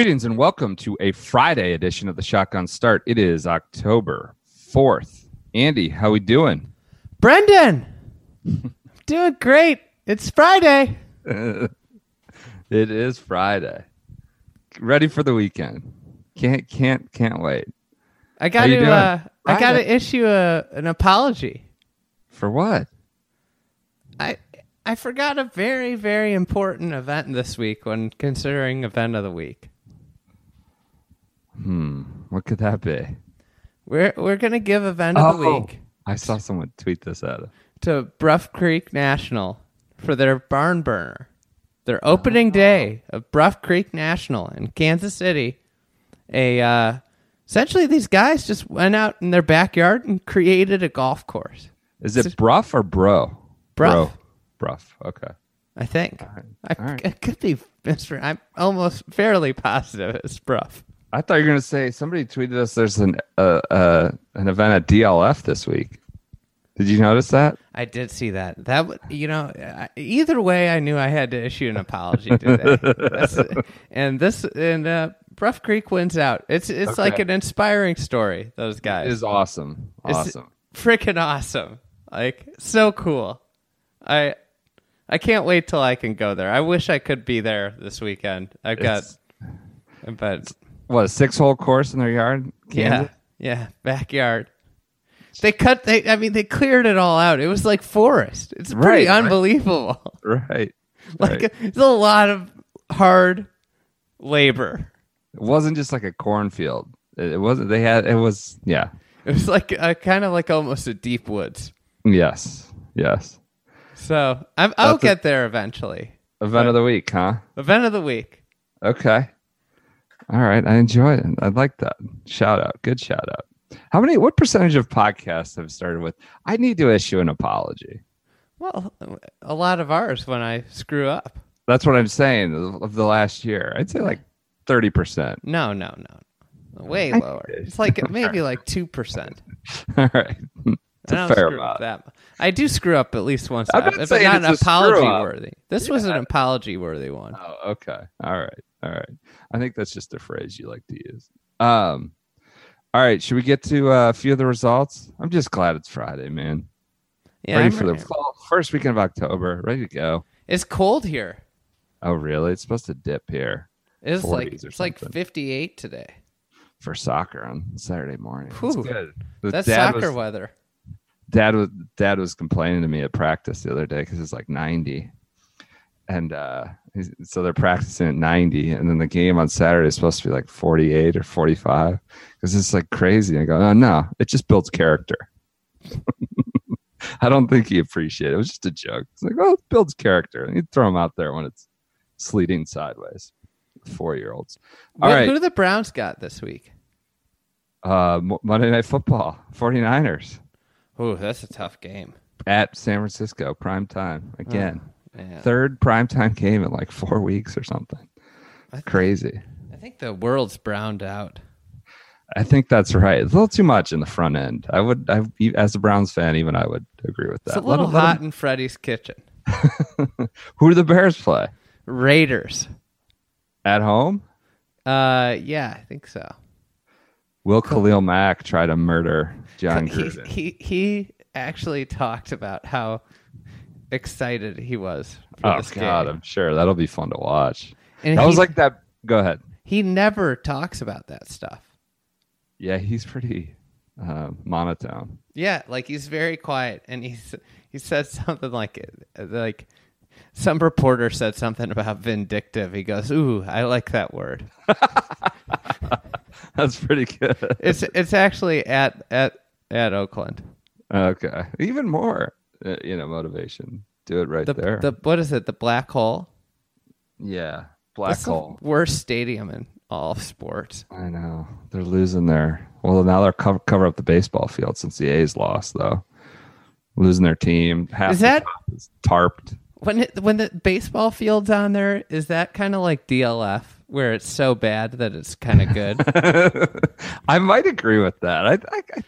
Greetings and welcome to a Friday edition of the Shotgun Start. It is October 4th. Andy, how we doing? Brendan, doing great. It's Friday. it is Friday. Ready for the weekend. Can't can't can't wait. I got to? Uh, I got to issue a an apology. For what? I I forgot a very very important event this week when considering event of the week. What could that be? We're we're gonna give event of the week I saw someone tweet this out. to Bruff Creek National for their barn burner. Their opening day of Bruff Creek National in Kansas City. A uh, essentially these guys just went out in their backyard and created a golf course. Is it bruff or bro? Bruff. Bro. Bruff. Okay. I think. I, All right. It could be Mr. I'm almost fairly positive it's Bruff. I thought you were gonna say somebody tweeted us. There's an uh, uh, an event at DLF this week. Did you notice that? I did see that. That would, you know, either way, I knew I had to issue an apology today. And this and uh, Bruff Creek wins out. It's it's like an inspiring story. Those guys, It is awesome. Awesome. freaking awesome. Like so cool. I I can't wait till I can go there. I wish I could be there this weekend. I've got, It's- but What a six hole course in their yard? Kansas? Yeah, yeah, backyard. They cut. They, I mean, they cleared it all out. It was like forest. It's pretty Right, right. unbelievable. Right. Like right. it's a lot of hard labor. It wasn't just like a cornfield. It, wasn't. They had. It was. Yeah. It was like a, kind of like almost a deep woods. Yes. Yes. So I'm, I'll That's a- get there eventually. Event of the week, huh? Event of the week. Okay. All right. I enjoy it. I like that. Shout out. Good shout out. How many? What percentage of podcasts have started with? I need to issue an apology. Well, a lot of ours when I screw up. That's what I'm saying of the last year. I'd say like thirty percent. No, no, no. Way lower. It's like maybe like two percent. All right. It's a fair amount. That. I do screw up at least once, I'm not but not it's a apology worthy. This was an apology worthy one. Oh, okay. All right. All right. I think that's just a phrase you like to use. Um, all right. Should we get to uh, a few of the results? I'm just glad it's Friday, man. Yeah, ready I'm for the fall, first weekend of October. Ready to go. It's cold here. Oh, really? It's supposed to dip here It's like it's like 58 today. for soccer on Saturday morning. It's good. The That's soccer was, weather. dad was dad was complaining to me at practice the other day because it's like 90 and uh so they're practicing at 90 and then the game on saturday is supposed to be like 48 or 45 because it's like crazy. I go oh no it just builds character. I don't think he appreciated it. It was just a joke. It's like well it builds character. And you throw him out there when it's sleeting sideways four year olds all Wh- right. Who do the Browns got this week? uh monday night football 49ers Oh, that's a tough game. at san francisco prime time again Yeah. third primetime game in like four weeks or something. I think- Crazy. I think the world's browned out. I think that's right. It's a little too much in the front end. I would, I, as a Browns fan, even I would agree with that. It's a Let little let hot in Freddy's kitchen. Who do the Bears play Raiders. at home? Uh, yeah, I think so. Will Khalil Mack try to murder John he, he he actually talked about how excited he was oh God, game. I'm sure that'll be fun to watch. And that he, was like that. Go ahead. he never talks about that stuff. Yeah, he's pretty uh, monotone. Yeah, like he's very quiet, and he's he says something like like some reporter said something about vindictive. He goes, "Ooh, I like that word." That's pretty good. It's it's actually at at at Oakland. Okay, even more, uh, you know, motivation. Do it right The there. the what is it? The black hole. yeah, black That's the hole. worst stadium in all of sports. I know they're losing their. Well, now they're cover, cover up the baseball field since the A's lost, though. Losing their team. Half Is that- tarped? When it, when the baseball field's on there, is that kind of like DLF, where it's so bad that it's kind of good? I might agree with that. I, I, I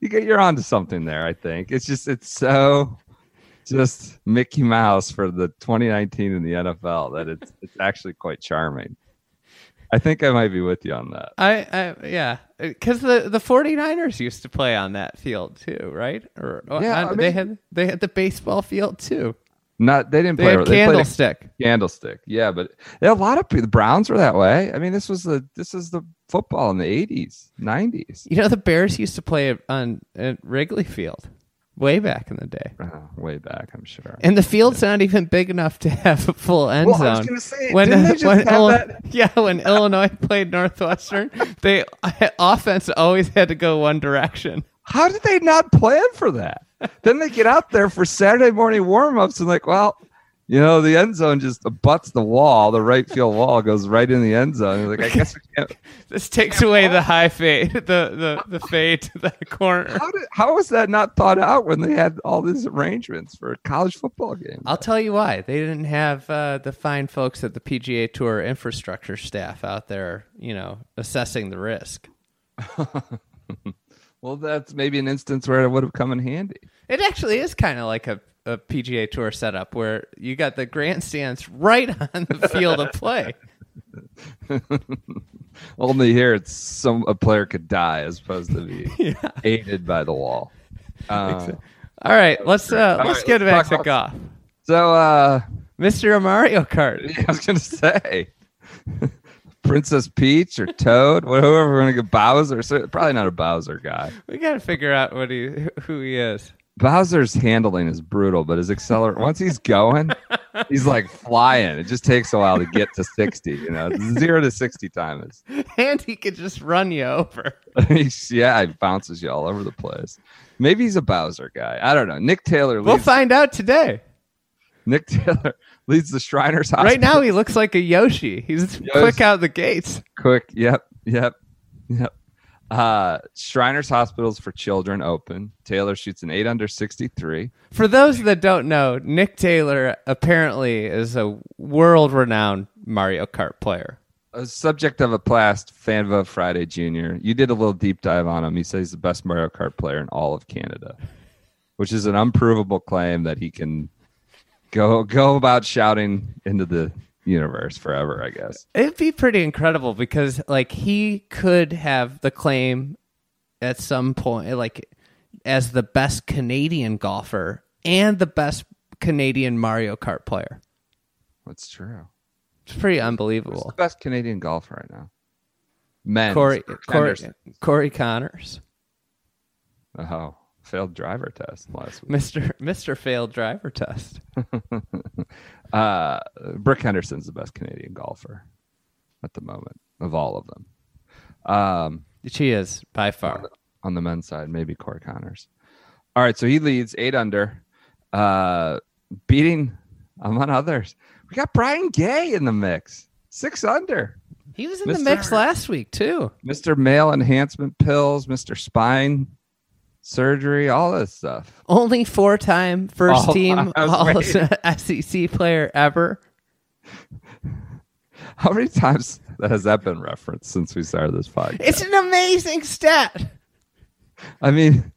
you get you're onto something there. I think it's just it's so just Mickey Mouse for the 2019 in the NFL that it's it's actually quite charming. I think I might be with you on that. I, I yeah, because the the 49ers used to play on that field too, right? Or Yeah, uh, I they had they had the baseball field too. Not they didn't They play. had they candlestick. candlestick. Yeah, but a lot of the Browns were that way. I mean, this was the this is the football in the 80s, 90s. You know, the Bears used to play on at Wrigley Field way back in the day. Oh, way back, I'm sure. And the field's not even big enough to have a full end Well, I zone. was gonna say, didn't they just when that- Yeah, when Illinois played Northwestern, they offense always had to go one direction. How did they not plan for that? then they get out there for Saturday morning warm-ups and like, well, you know, the end zone just abuts the wall. The right field wall goes right in the end zone. Like, I guess we can't. This takes away the high fade, the the the fade to the corner. How did how was that not thought out when they had all these arrangements for a college football game? I'll tell you why. They didn't have uh, the fine folks at the PGA Tour infrastructure staff out there, you know, assessing the risk. Well, that's maybe an instance where it would have come in handy. It actually is kind of like a, a PGA Tour setup where you got the grandstands right on the field of play. Only here, it's some a player could die as opposed to be aided by the wall. Uh, All right, let's uh, All let's right, get let's back to golf. so, uh, Mr. Mario Kart. I was gonna say Princess Peach or Toad, whoever we're gonna get Bowser. So, probably not a Bowser guy. We got to figure out what he who he is. Bowser's handling is brutal, but his accelerate once he's going, he's like flying. It just takes a while to get to sixty. You know, zero to sixty time is. And he could just run you over. Yeah, he bounces you all over the place. Maybe he's a Bowser guy. I don't know. Nick Taylor We'll leads. find out today. Nick Taylor leads the Shriners Hospital. Right now, he looks like a Yoshi. He's quick out the gates. quick. Yep, yep, yep. Uh, Shriners Hospitals for Children open. Taylor shoots an eight under sixty three. For those that don't know, Nick Taylor apparently is a world renowned Mario Kart player. A subject of a past fan vote Friday Jr. You did a little deep dive on him. He says he's the best Mario Kart player in all of Canada, which is an unprovable claim that he can go go about shouting into the universe forever. I guess. It'd be pretty incredible because, like, he could have the claim at some point, like, as the best Canadian golfer and the best Canadian Mario Kart player. That's true. It's pretty Who's unbelievable. the best Canadian golfer right now? Men. Corey, Corey. Corey Conners, Oh, failed driver test last week. Mister Mister failed driver test. Uh, Brooke Henderson's the best Canadian golfer at the moment of all of them. Um, She is by far. on the men's side, maybe Corey Conners. All right, so he leads eight under, uh, beating among others. We got Brian Gay in the mix, six under. He was in the mix last week too. Mister Male Enhancement Pills, Mister Spine Surgery, all this stuff. Only four-time first Oh, team All. SEC player ever. How many times has that been referenced since we started this podcast? It's an amazing stat. I mean,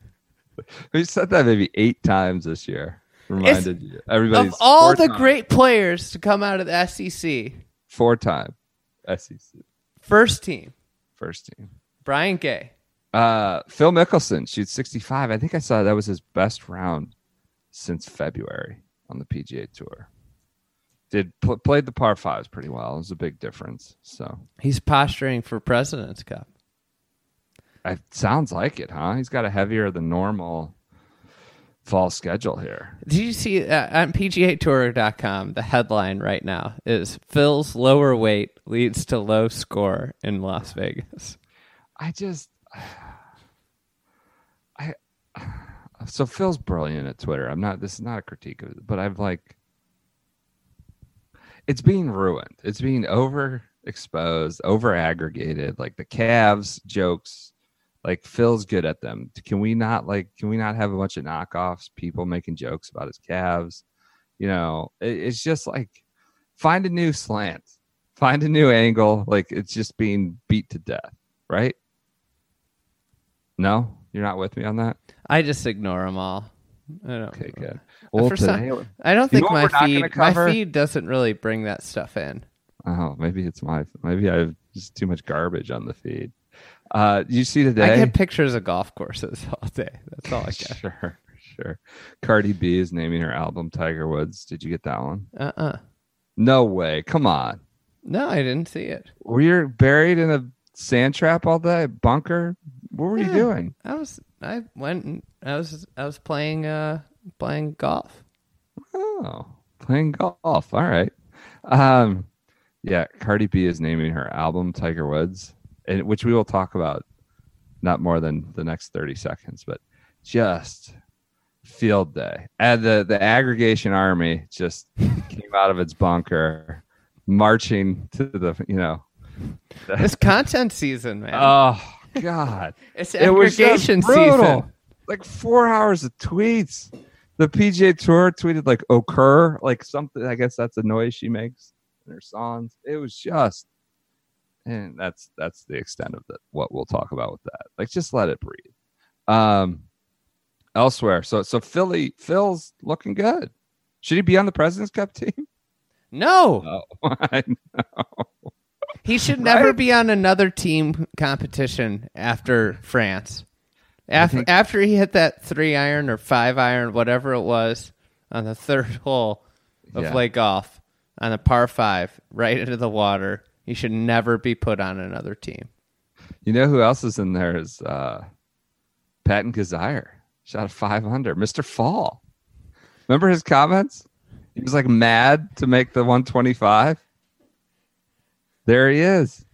we said that maybe eight times this year. Reminded you, everybody's Of all the time- great players to come out of the SEC, four time SEC first team first team. Brian Gay. Uh, Phil Mickelson shoots 65. I think I saw that was his best round since February on the PGA Tour. Did pl- played the par fives pretty well. It was a big difference. So He's posturing for President's Cup. it sounds like it, huh? He's got a heavier than normal fall schedule here. Did you see uh, on PGAtour.com? The headline right now is Phil's lower weight leads to low score in Las Vegas. I just, so Phil's brilliant at Twitter. I'm not. This is not a critique of it, but I've like, it's being ruined. It's being overexposed, over aggregated. Like the Cavs jokes, like Phil's good at them. Can we not like? Can we not have a bunch of knockoffs? People making jokes about his calves. You know, it, it's just like find a new slant, find a new angle. Like it's just being beat to death, right? No, you're not with me on that. I just ignore them all. I don't. Okay, good. Well, for some- I don't think my we're not gonna feed my feed doesn't really bring that stuff in. oh, maybe it's my maybe I have just too much garbage on the feed. Uh, you see today, I get pictures of golf courses all day. That's all I get. sure, sure. Cardi B is naming her album Tiger Woods. Did you get that one? Uh uh No way. Come on. No, I didn't see it. Were you buried in a sand trap all day? Bunker? What were you doing? I was I went and I was I was playing uh playing golf. Oh, playing golf. All right. Um, yeah, Cardi B is naming her album Tiger Woods, and which we will talk about not more than the next 30 seconds, but just field day. And the, the aggregation army just came out of its bunker, marching to the, you know, this content season, man. oh, God. it's it was aggregation brutal. season. Like four hours of tweets. The PGA Tour tweeted like occur, like something. I guess that's a noise she makes in her songs. It was just, and that's that's the extent of the, what we'll talk about with that. Like, just let it breathe. Um, elsewhere, so so Philly, Phil's looking good. Should he be on the President's Cup team? No, No, I know. He should never Right? be on another team competition after France. After think- after he hit that three iron or five iron, whatever it was, on the third hole of Yeah. Le Golf on a par five, right into the water. He should never be put on another team. You know who else is in there is uh Patton Kizzire. Shot a five under. Mr. Fall. Remember his comments? He was like mad to make the 125. There he is.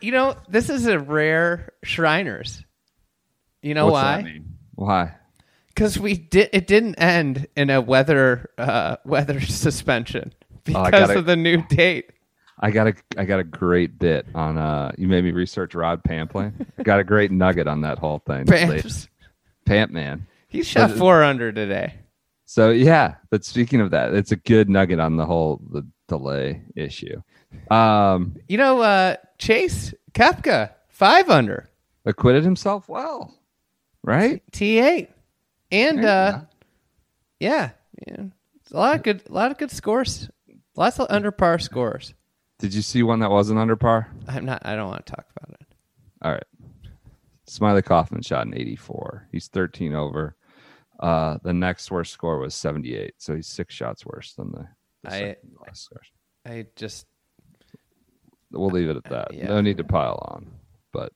You know, this is a rare Shriners. You know What's why? that mean? Why? Because we did. It didn't end in a weather uh, weather suspension Oh, because gotta- of the new date. I got a I got a great bit on uh you made me research Rod Pampling. got a great nugget on that whole thing. Pamps. Pamp man. He shot But- four under today. So yeah, but speaking of that, it's a good nugget on the whole the delay issue. Um You know, uh, Chase Koepka five under acquitted himself well. Right? T eight, and uh, yeah, yeah, It's a lot of good, a lot of good scores, lots of under par scores. Did you see one that wasn't under par? I'm not. I don't want to talk about it. All right. Smylie Kaufman shot an 84. He's 13 over. Uh, the next worst score was 78. So he's six shots worse than the, the I- last score. I just We'll leave it at that. yeah. No need to pile on, but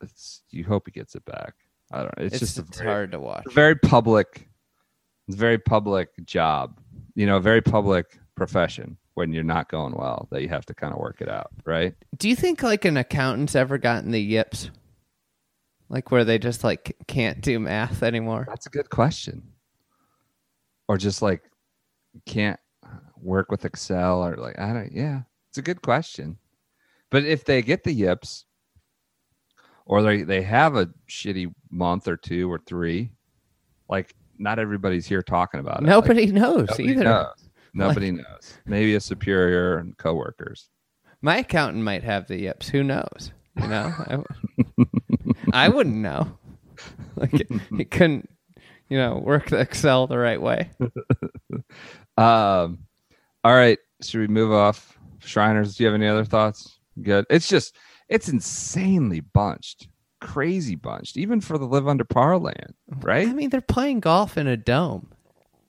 it's you hope he gets it back. I don't know. It's, it's, just it's very, hard to watch. very public, it's very public job. You know, a very public profession when you're not going well that you have to kind of work it out, right? Do you think like an accountant's ever gotten the yips? Like where they just like can't do math anymore? That's a good question. Or just like can't work with Excel or like I don't yeah, it's a good question. But if they get the yips or they they have a shitty month or two or three, like not everybody's here talking about it. Like, Nobody knows nobody either. knows. Nobody knows. Maybe a superior and coworkers. My accountant might have the yips. Who knows? You know, I, w- I wouldn't know. Like he couldn't, you know, work the Excel the right way. Um, all right. Should we move off Shriners? Do you have any other thoughts? Good. It's just it's insanely bunched, crazy bunched, even for the live under par land, right? I mean, they're playing golf in a dome.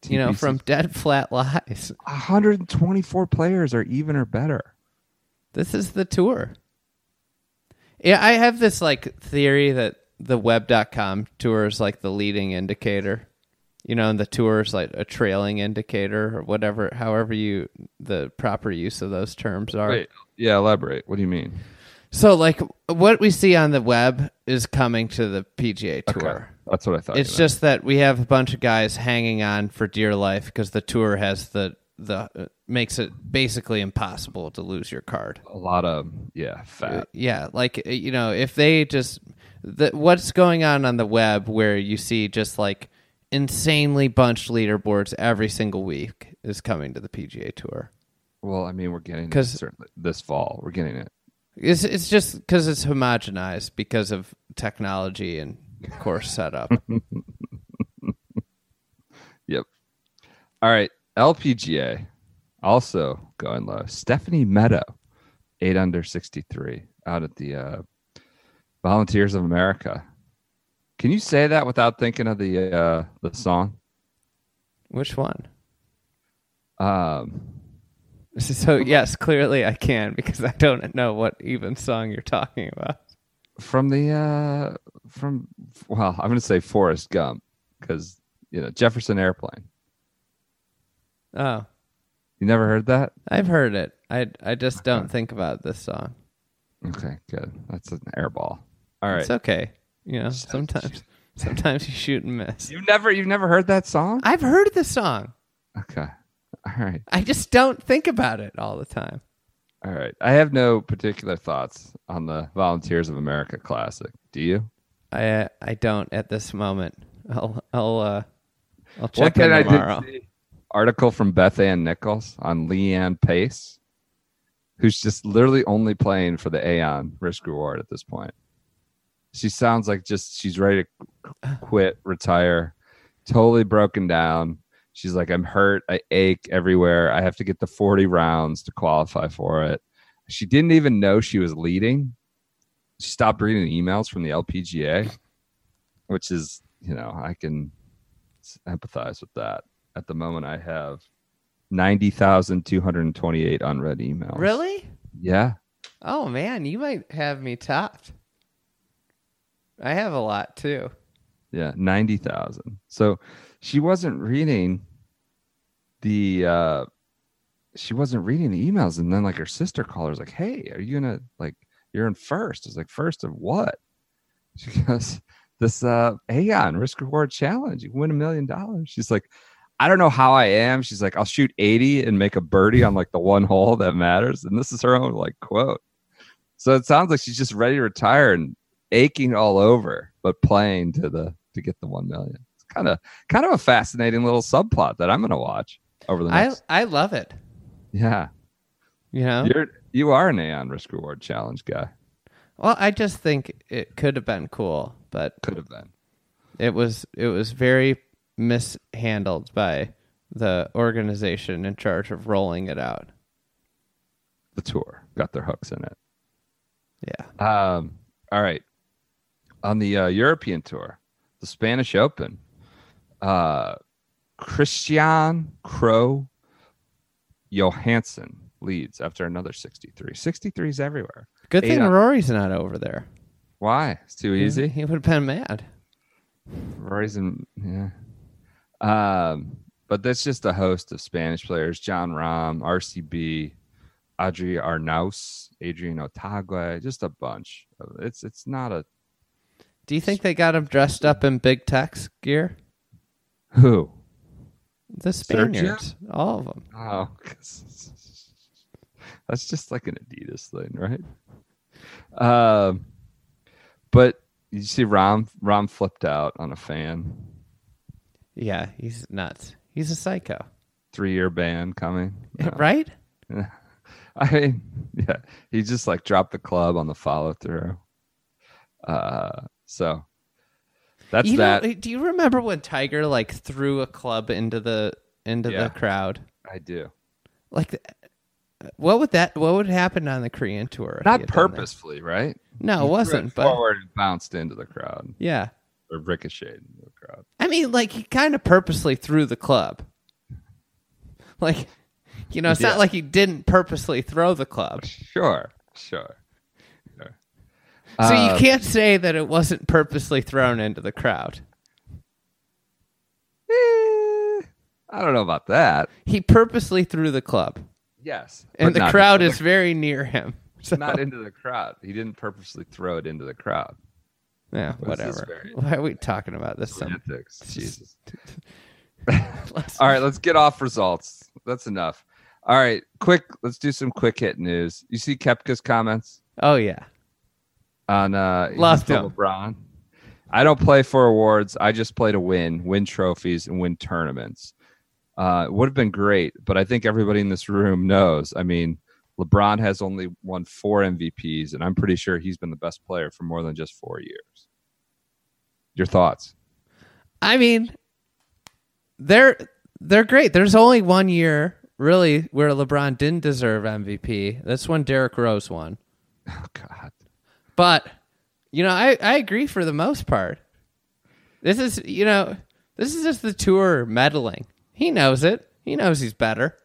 You know, from dead flat lies. 124 players are even or better. This is the tour. Yeah, I have this like theory that the web.com tour is like the leading indicator you know, and the tour is like a trailing indicator or whatever, however you the proper use of those terms are. Wait, yeah, elaborate. What do you mean? So, like, what we see on the web is coming to the PGA Tour. Okay. That's what I thought. It's you just that we have a bunch of guys hanging on for dear life because the tour has the the uh, makes it basically impossible to lose your card. a lot of yeah, fat. Yeah, like uh, you know, if they just the, what's going on on the web where you see just like insanely bunched leaderboards every single week is coming to the PGA Tour. Well, I mean, we're getting it 'Cause- certainly this fall. We're getting it. It's it's just because it's homogenized because of technology and course setup. Yep. All right. LPGA also going low. Stephanie Meadow, eight under 63 out at the uh, Volunteers of America. Can you say that without thinking of the uh, the song? Which one? Um, So yes, clearly I can because I don't know what even song you're talking about. from the uh, from well, I'm going to say Forrest Gump because you know Jefferson Airplane. Oh, You never heard that? I've heard it. I I just don't think about this song. Okay, good. That's an airball. All right. It's okay. You know, sometimes sometimes you shoot and miss. You've never you've never heard that song? I've heard the song. Okay. All right. I just don't think about it all the time. All right. I have no particular thoughts on the Volunteers of America Classic. Do you? I uh, I don't at this moment. I'll I'll uh I'll check in tomorrow. article from Beth Ann Nichols on Lee-Anne Pace, who's just literally only playing for the Aon risk reward at this point. She sounds like just she's ready to qu- quit, retire, totally broken down. She's like, I'm hurt, I ache everywhere. I have to get the 40 rounds to qualify for it. She didn't even know she was leading. She stopped reading emails from the LPGA, which is, you know, I can empathize with that. At the moment, I have 90,228 unread emails. Really? Yeah. Oh man, you might have me topped. I have a lot too. Yeah. 90,000. So she wasn't reading the, uh, she wasn't reading the emails. And then like her sister called her, was like, Hey, are you to like, you're in first. it's like, first of what? She goes, this, uh, Aon risk reward challenge. You win a million dollars. She's like, I don't know how I am. She's like, I'll shoot 80 and make a birdie on like the one hole that matters. And this is her own like quote. So it sounds like she's just ready to retire and aching all over, but playing to the to get the one million. It's kind of kind of a fascinating little subplot that I'm gonna watch over the I next. I love it. yeah, You know. you're you are an Aon risk reward challenge guy. Well, I just think it could have been cool, but Could have been. it was it was very mishandled by the organization in charge of rolling it out. The tour got their hooks in it. Yeah. Um, all right. On the uh, European tour, the Spanish Open, uh, Christian Crow Johansson leads after another 63. 63s everywhere. Good Eight thing. Rory's not over there. Why? It's too easy. He would have been mad. Rory's in, yeah. Um, but that's just a host of Spanish players: Jon Rahm, RCB, Adri Arnaus, Adrian Otaegui, just a bunch. Of, it's it's not a Do you think they got him dressed up in big tex gear? Who. The Spaniards, all of them. Oh, that's just like an Adidas thing, right? Um, but you see, Rahm Rahm flipped out on a fan. Yeah, he's nuts. He's a psycho, Three year ban coming. No. right? I mean, yeah, he just like dropped the club on the follow through. Uh, so that's You that. know, do you remember when Tiger like threw a club into the into Yeah. the crowd? I do Like, what would that? What would happen on the Korean tour? not had done that? purposefully, right? No, He it wasn't. But forward and bounced into the crowd yeah, or ricocheted into the crowd. I mean, like he kind of purposely threw the club. Like, you know, it's Yeah. not like he didn't purposely throw the club. Sure. sure. So Uh, you can't say that it wasn't purposely thrown into the crowd. Eh, I don't know about that. He purposely threw the club, Yes, and but the not crowd into is very near him. So, the- not into the crowd. He didn't purposely throw it into the crowd. yeah, whatever. very- Why are we talking about this? Semantics. Jesus. All right, let's get off results. That's enough. All right, quick. Let's do some quick hit news. You see Koepka's comments Oh yeah, on uh, he's Loved to him. LeBron. I don't play for awards. I just play to win, win trophies, and win tournaments. Uh, it would have been great, but I think everybody in this room knows. I mean, LeBron has only won four MVPs, and I'm pretty sure he's been the best player for more than just four years. Your thoughts? I mean, they're they're great. There's only one year really where LeBron didn't deserve MVP. That's when Derrick Rose won. Oh God. But you know, I I agree for the most part. This is you know this is just the tour meddling. He knows it. He knows he's better.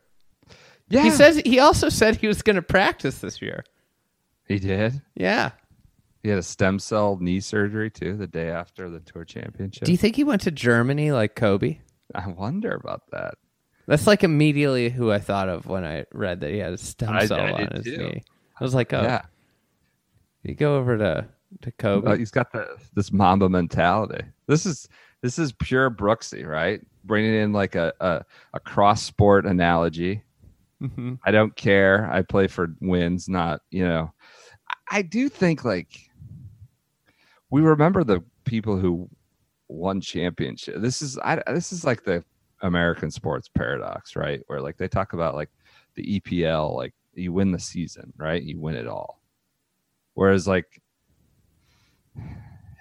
Yeah, He says he also said he was going to practice this year. he did. Yeah. He had a stem cell knee surgery too the day after the tour championship. Do you think he went to Germany like Kobe? I wonder about that. That's like immediately who I thought of when I read that he had a stem I- cell I on his too. knee. I was like, oh, Yeah, you go over to to Kobe. Uh, he's got the this Mamba mentality. This is this is pure Brooksy, right? Bringing in like a a, a cross sport analogy. Mhm. I don't care. I play for wins, not you know. I- I do think like we remember the people who won championship. This is I this is like the American sports paradox, right? Where like they talk about like the EPL, like you win the season, right? You win it all. Whereas like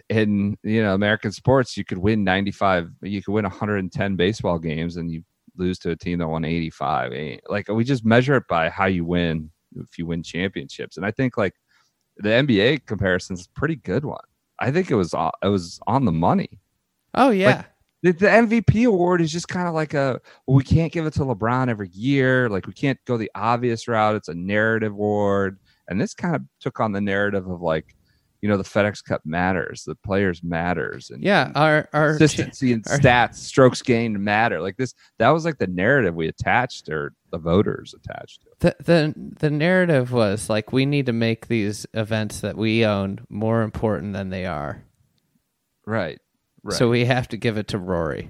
in you know American sports, you could win 95, you could win 110 baseball games and you lose to a team that won 85. Eh, Like we just measure it by how you win if you win championships. And I think like the NBA comparison is a pretty good one. I think it was it was on the money. oh yeah. The, the MVP award is just kind of like a well, we can't give it to LeBron every year. Like we can't go the obvious route. It's a narrative award, and this kind of took on the narrative of like, you know, the FedEx Cup matters, the players matters, and yeah, our our consistency and stats, strokes gained matter. Like this, that was like the narrative we attached or the voters attached to. the the the narrative was like we need to make these events that we own more important than they are. Right. Right. So we have to give it to Rory.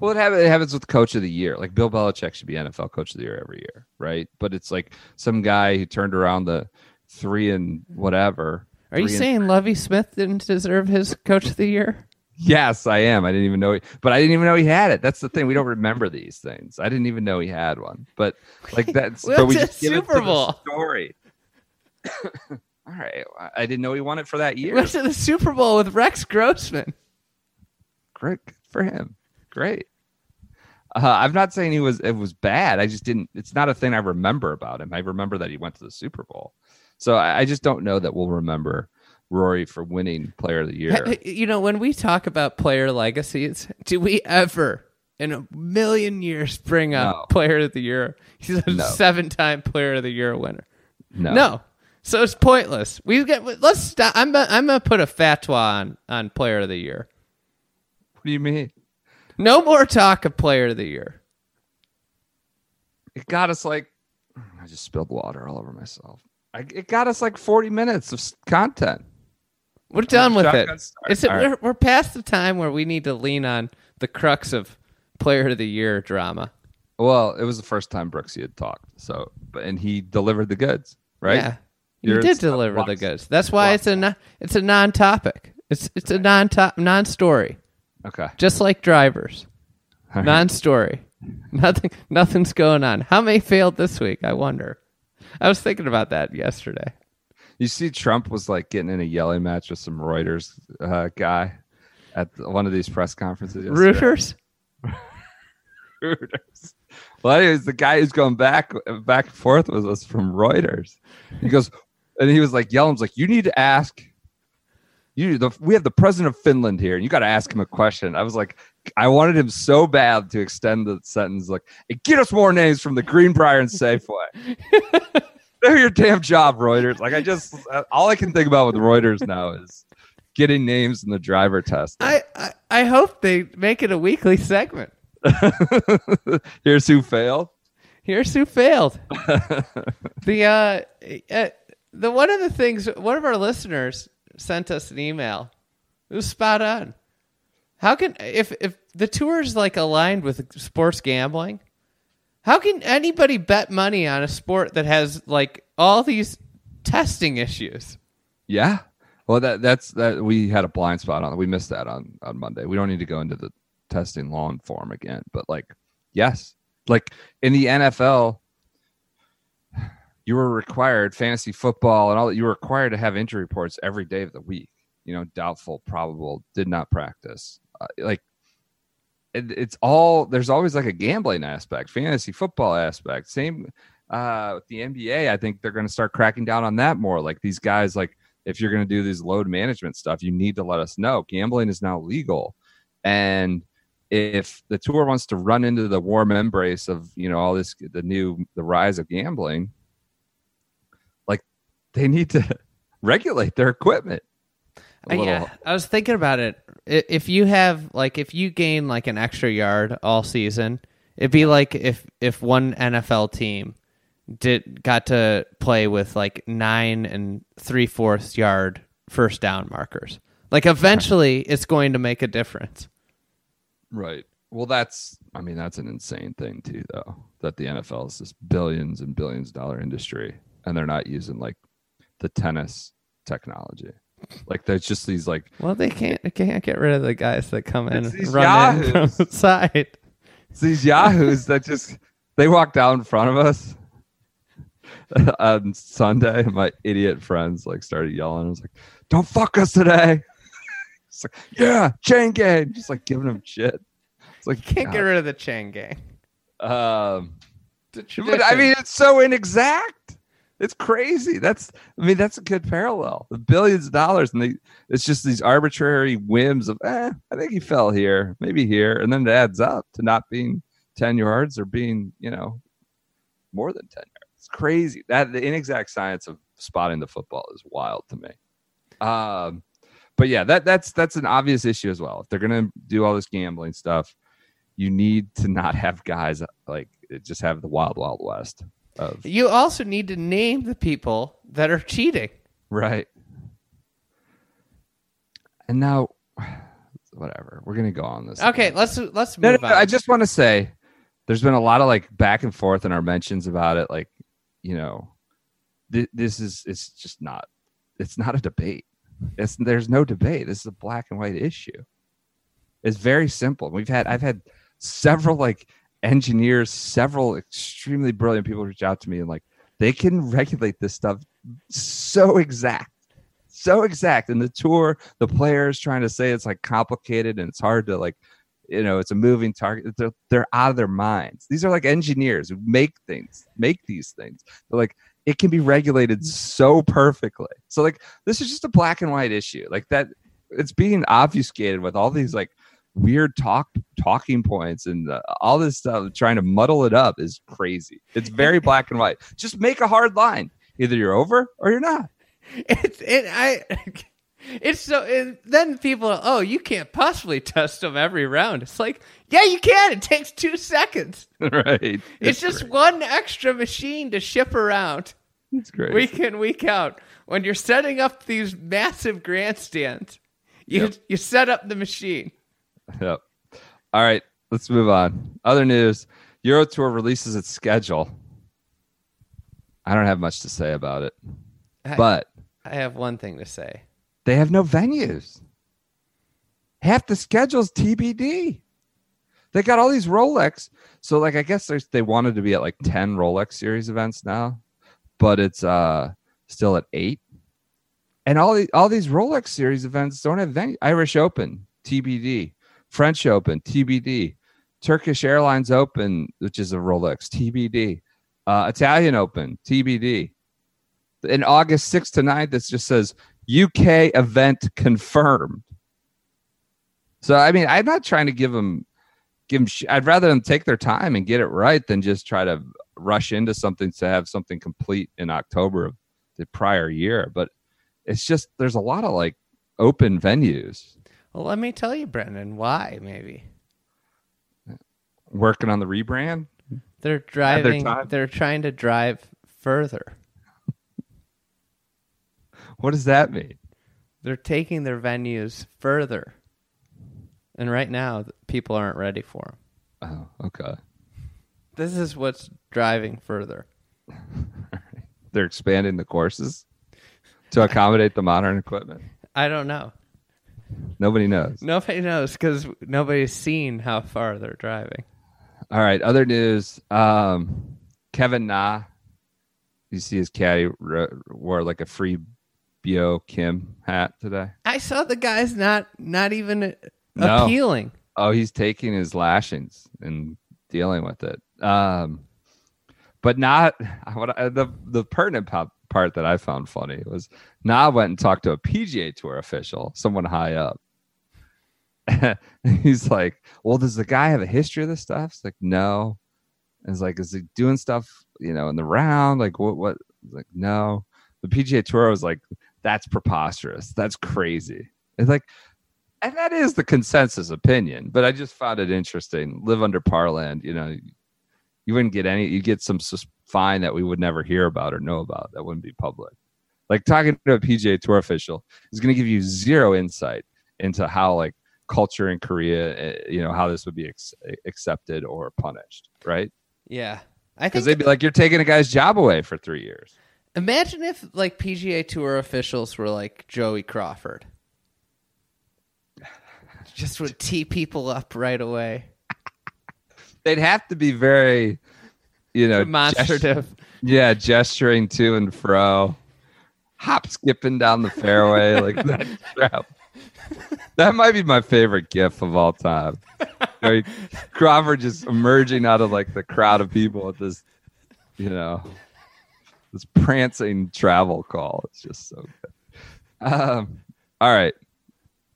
Well, it, hap- it happens with Coach of the Year. Like Bill Belichick should be NFL Coach of the Year every year, right? But it's like some guy who turned around the three and whatever. Are you saying Lovie Smith didn't deserve his coach of the year? Yes, I am. I didn't even know, he, but I didn't even know he had it. That's the thing. We don't remember these things. I didn't even know he had one. But like that's, We but we to just give it Super to the Bowl. story. All right, I- didn't know he won it for that He year. went to the Super Bowl with Rex Grossman. Great for him. Great. Uh, I'm not saying he was it was bad. I just didn't. It's not a thing I remember about him. I remember that he went to the Super Bowl. So I, I just don't know that we'll remember Rory for winning Player of the Year. You know, when we talk about player legacies, do we ever in a million years bring up No. player of the year? He's a No. seven-time player of the year winner. No, No. So it's pointless. We get let's stop. I'm gonna- I'm gonna put a fatwa on on player of the year. What do you mean? No more talk of player of the year. It got us like I just spilled water all over myself. I, it got us like 40 minutes of content. We're done with it. Shotgun start. It's, All right. we're, we're past the time where we need to lean on the crux of player of the year drama. Well, it was the first time Brooksy had talked. So, but and he delivered the goods, right? Yeah, you You're- did deliver the goods. That's why Blocks. it's a non, it's a non-topic. It's it's a non-top non-story, Okay. just like drivers. All right. Non-story. Nothing nothing's going on. How many failed this week? I wonder. I was thinking about that yesterday. You see, Trump was like getting in a yelling match with some Reuters uh, guy at one of these press conferences. yesterday. Rooters. Reuters. Well, anyways, the guy who's going back back and forth with us from Reuters. He goes, and he was like yelling, was like, "You need to ask." You, the, we have the president of Finland here, and you got to ask him a question. I was like, I wanted him so bad to extend the sentence, like, "Hey, "Get us more names from the Greenbrier and Safeway." Do your damn job, Reuters. Like, I just all I can think about with Reuters now is getting names in the driver test. I, I I hope they make it a weekly segment. Here's who failed. Here's who failed. the uh, uh, the one of the things one of our listeners sent us an email. It was spot on. How can if if the tour is like aligned with sports gambling? How can anybody bet money on a sport that has like all these testing issues? Yeah. Well, that that's that we had a blind spot on. We missed that on on Monday. We don't need to go into the testing long form again, but like, yes, like in the NFL, you were required fantasy football and all that. You were required to have injury reports every day of the week. You know, doubtful, probable, did not practice. Uh, like, it, it's all there's always like a gambling aspect, fantasy football aspect. Same uh, with the NBA. I think they're going to start cracking down on that more. Like these guys, like if you're going to do these load management stuff, you need to let us know. Gambling is now legal, and if the tour wants to run into the warm embrace of you know all this the new the rise of gambling they need to regulate their equipment yeah, I was thinking about it. If you have like if you gain like an extra yard all season, it'd be like if if one NFL team did got to play with like nine and three fourths yard first down markers. Like eventually, it's going to make a difference. right well that's i mean that's an insane thing too though that the nfl is this billions and billions dollar industry and they're not using like the tennis technology like there's just these like Well, they can't they can't get rid of the guys that come in It's and run in from the side. It's these yahoos that just they walk down in front of us on Sunday. My idiot friends like started yelling. I was like, "Don't fuck us today!" It's like, "Yeah, chain gang," just like giving them shit. It's like Can't get rid of the chain gang. Um, but I mean, it's so inexact. It's crazy. That's I mean, that's a good parallel. The billions of dollars, and they, it's just these arbitrary whims of, eh, I think he fell here, maybe here, and then it adds up to not being ten yards or being, you know, more than ten yards. It's crazy. That the inexact science of spotting the football is wild to me. Um, but yeah, that that's that's an obvious issue as well. If they're gonna do all this gambling stuff, you need to not have guys like just have the wild wild west of You also need to name the people that are cheating. right. And now, whatever, we're gonna go on this. Okay, let's let's No, no, move no, on. I just want to say there's been a lot of like back and forth in our mentions about it. Like, you know, th- this is it's just not it's not a debate. It's there's no debate. This is a black and white issue. It's very simple. We've had I've had several like engineers, several extremely brilliant people reach out to me and like they can regulate this stuff so exact so exact. And the tour the players trying to say it's like complicated and it's hard to like you know it's a moving target. They're, they're out of their minds. These are like engineers who make things make these things. They're like it can be regulated so perfectly. So like this is just a black and white issue. Like that it's being obfuscated with all these like weird talk talking points and uh, all this stuff trying to muddle it up is crazy it's very black and white just make a hard line either you're over or you're not it's it I it's so it, then people are, oh you can't possibly test them every round. It's like yeah you can. It takes two seconds. right It's, just one extra machine to ship around it's great week in week out. When you're setting up these massive grandstands, you Yep. you set up the machine. Yep. All right, let's move on. Other news: Euro Tour releases its schedule. I don't have much to say about it, I- but I have one thing to say. they have no venues. Half the schedule's TBD. They got all these Rolex. So, like, I guess there's they wanted to be at like ten Rolex Series events now, but it's uh still at eight. And all the, all these Rolex Series events don't have venue. Irish Open TBD, French Open TBD, Turkish Airlines Open, which is a Rolex TBD, uh, Italian Open TBD. In August 6th to 9th, it just says UK event confirmed. So I mean, I'm not trying to give them give them. Sh- I'd rather them take their time and get it right than just try to rush into something to have something complete in October of the prior year. But it's just there's a lot of like open venues, Well, let me tell you, Brendan, why maybe. working on the rebrand. They're driving they're trying to drive further. What does that mean? They're taking their venues further. And right now, people aren't ready for them. Oh, okay. This is what's driving further. They're expanding the courses to accommodate the modern equipment. I don't know. Nobody knows. Nobody knows because nobody's seen how far they're driving. All right. Other news. Um, Kevin Na. You see his caddy wore like a free Bio Kim hat today. I saw the guy's not not even uh, No. appealing. Oh, he's taking his lashings and dealing with it. Um, but not what I, the the pertinent pop, part that I found funny was Na went and talked to a PGA Tour official, someone high up. he's like, "Well, does the guy have a history of this stuff?" It's like, "No." And it's like, "Is he doing stuff, you know, in the round? Like, what? What?" It's like, "No." The PGA Tour was like, "That's preposterous. That's crazy." It's like, and that is the consensus opinion but i just found it interesting live under parland you know you wouldn't get any you get some sus- fine that we would never hear about or know about. That wouldn't be public. Like talking to a pga tour official is going to give you zero insight into how like culture in korea eh, you know how this would be ex- accepted or punished right? Yeah, I because they'd be like you're taking a guy's job away for three years. Imagine if like PGA Tour officials were like Joey Crawford, just would tee people up right away. they'd have to be very you know Demonstrative. Yeah, gesturing to and fro, hop skipping down the fairway like that. Crap. That might be my favorite gif of all time. Like, Crawford just emerging out of like the crowd of people with this, you know, this prancing travel call. It's just so good. Um, all right.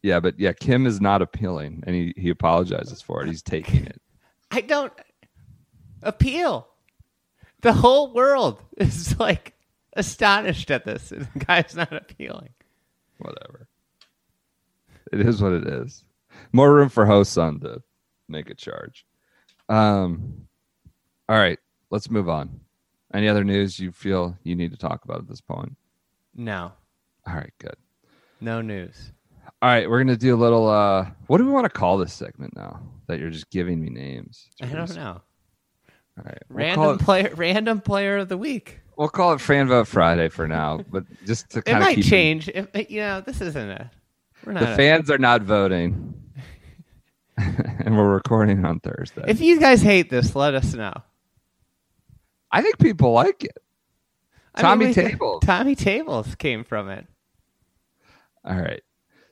Yeah, but yeah, Kim is not appealing and he, he apologizes for it. He's taking it. I don't appeal. The whole world is like astonished at this. and The guy's not appealing. whatever. It is what it is. More room for Hosun to make a charge. Um, all right, let's move on. Any other news you feel you need to talk about at this point? No, All right, good. no news. All right, we're gonna do a little. uh What do we want to call this segment now? That you're just giving me names. I don't know. All right, we'll Random it, player, random player of the week. we'll call it Fan Vote Friday for now, but just to It kind of might keep change. If you know, this isn't a. We're not. The a- fans are not voting, and we're recording on Thursday. if you guys hate this, let us know. I think people like it. I Tommy we- Tables. Tommy Tables came from it. All right.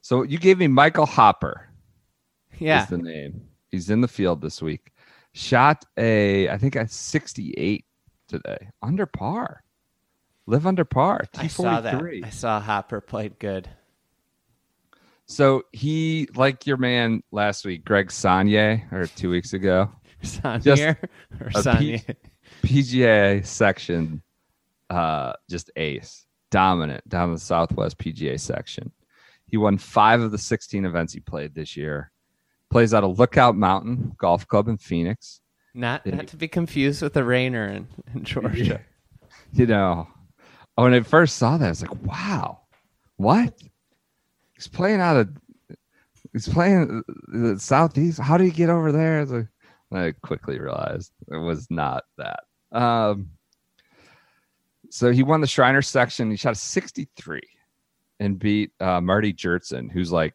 So you gave me Michael Hopper. Yeah. Is the name. He's in the field this week. Shot a, I think a 68 today, under par. Live under par. I saw that. I saw Hopper played good. So he, like your man last week, Greg Sagne, or two weeks ago, Sonier or Sonia. PGA section, uh, just ace, dominant down the Southwest PGA section. He won five of the 16 events he played this year. Plays out of Lookout Mountain Golf Club in Phoenix. Not Yeah. not to be confused with the Rainer in, in Georgia. You know, when I first saw that, I was like, wow, what? He's playing out of, he's playing the Southeast. How do you get over there? Like- I quickly realized it was not that. Um, so he won the Shriner section. He shot a 63 and beat uh, Marty Jertson, who's like,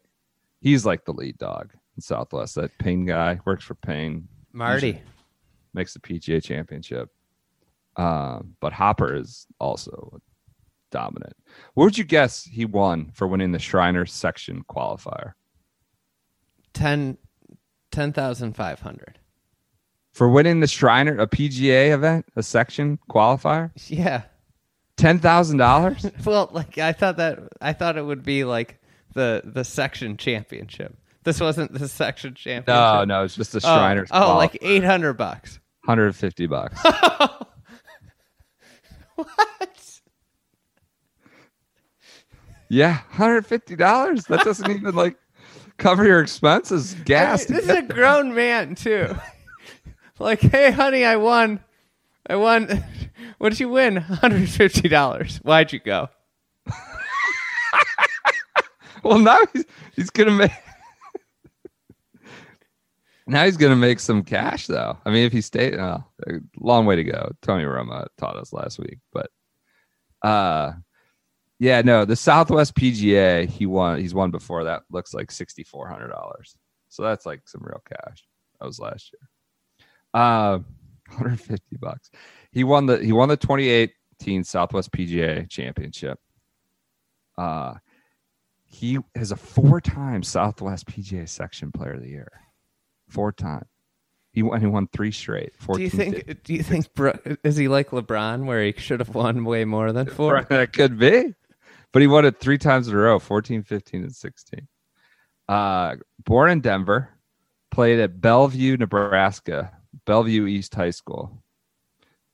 he's like the lead dog in Southwest. That Payne guy works for Payne, Marty. makes the PGA championship. Um, but Hopper is also dominant. What would you guess he won for winning the Shriner section qualifier? 10 10,500. For winning the Shriner, a PGA event, a section qualifier? Yeah. $10,000? Well, like I thought that I thought it would be like the the section championship. This wasn't the section championship. No, no, it's just the Oh, Shriners. oh, like 800 bucks. 150 bucks. What? Yeah, hundred fifty dollars. That doesn't even like cover your expenses. Gas. to This is a grown man too. like, hey, honey, I won. I won. What did you win? Hundred fifty dollars. Why'd you go? Well, now he's he's gonna make. Now he's gonna make some cash, though. I mean, if he stayed, uh, a long way to go. Tony Romo taught us last week, but uh, yeah, no, the Southwest PGA he won. He's won before that. Looks like sixty four hundred dollars. So that's like some real cash. That was last year. Uh, 150 bucks. He won the he won the 2018 Southwest PGA Championship. Uh, he is a four-time Southwest PGA Section Player of the Year. Four time. He won. He won three straight. 14, Do you think? Do you think? Bro, is he like LeBron, where he should have won way more than four? that could be, but he won it three times in a row: 14, 15, and 16. Uh, born in Denver, played at Bellevue, Nebraska, Bellevue East High School.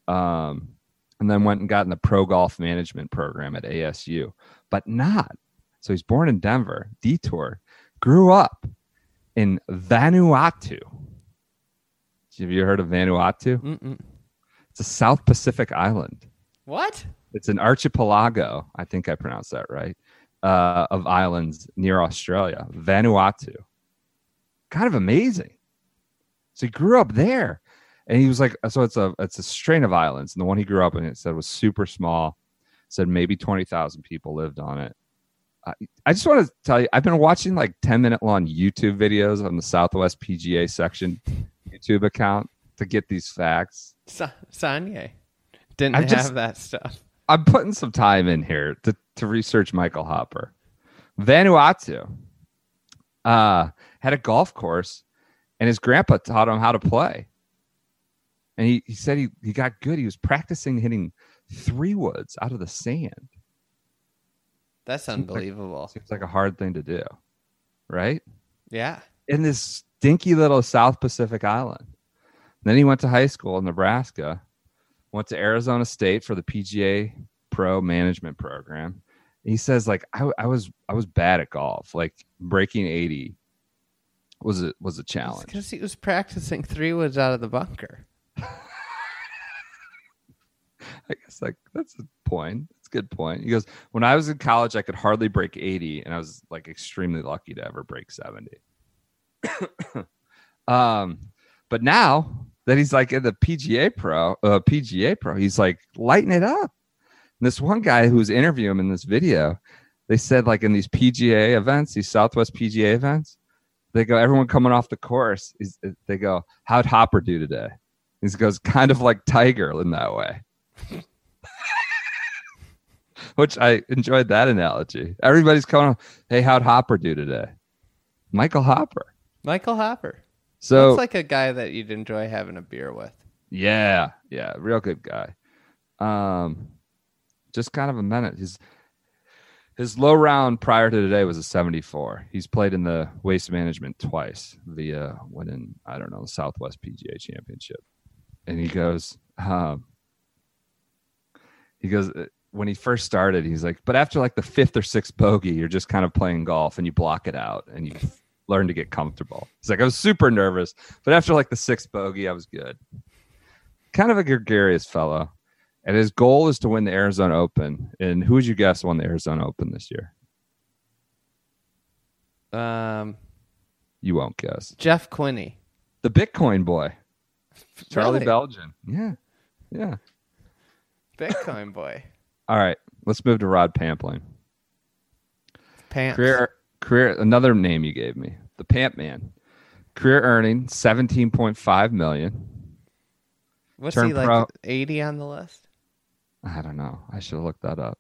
Um, and then went and got in the pro golf management program at ASU, but not. So he's born in Denver, detour, grew up in Vanuatu. Have you heard of Vanuatu? Mm-mm. It's a South Pacific island. What? It's an archipelago. I think I pronounced that right. Uh, of islands near Australia, Vanuatu. Kind of amazing. So he grew up there, and he was like, so it's a it's a strain of islands, and the one he grew up in, it said was super small. Said maybe twenty thousand people lived on it. I, just want to tell you, I've been watching like ten minute long YouTube videos on the Southwest PGA section YouTube account to get these facts. Sa- Sanye didn't I have just- that stuff. I'm putting some time in here to, to research Michael Hopper. Vanuatu uh, had a golf course, and his grandpa taught him how to play. And he, he said he, he got good. He was practicing hitting three woods out of the sand. That's Seems like- unbelievable. Seems like a hard thing to do, right? Yeah. In this stinky little South Pacific island. Then he went to high school in Nebraska, went to Arizona State for the PGA Pro Management Program. He says, like, I, I was I was bad at golf. Like breaking 80 was a was a challenge. Because he was practicing three woods out of the bunker. I guess like that's a point. That's a good point. He goes, when I was in college, I could hardly break 80, and I was like extremely lucky to ever break 70. um, but now that he's like in the PGA Pro, uh, PGA Pro, he's like lighting it up. And this one guy who was interviewing him in this video, they said like in these PGA events, these Southwest PGA events, they go, everyone coming off the course, is they go, how'd Hopper do today? He goes, kind of like Tiger in that way. Which I enjoyed that analogy. Everybody's coming hey, how'd Hopper do today? Michael Hopper. Michael Hopper. So Looks like a guy that you'd enjoy having a beer with. Yeah, yeah, real good guy. Um, just kind of a minute. His his low round prior to today was a 74. He's played in the waste management twice via winning, I don't know, the Southwest PGA Championship. And he goes, um, he goes uh, when he first started, he's like, but after like the fifth or sixth bogey, you're just kind of playing golf and you block it out and you learn to get comfortable. He's like, I was super nervous, but after like the sixth bogey, I was good kind of a gregarious fellow. And his goal is to win the Arizona Open. And who would you guess won the Arizona Open this year? Um, You won't guess. Jeff Quinney. The Bitcoin boy, Charlie Really? Belgian. Yeah. Yeah. Bitcoin boy. All right. Let's move to Rod Pampling. Pants. Career, career, another name you gave me, the Pamp Man. Career earning 17.5 million. What's Turn he like? pro- 80 on the list? I don't know. I should have looked that up.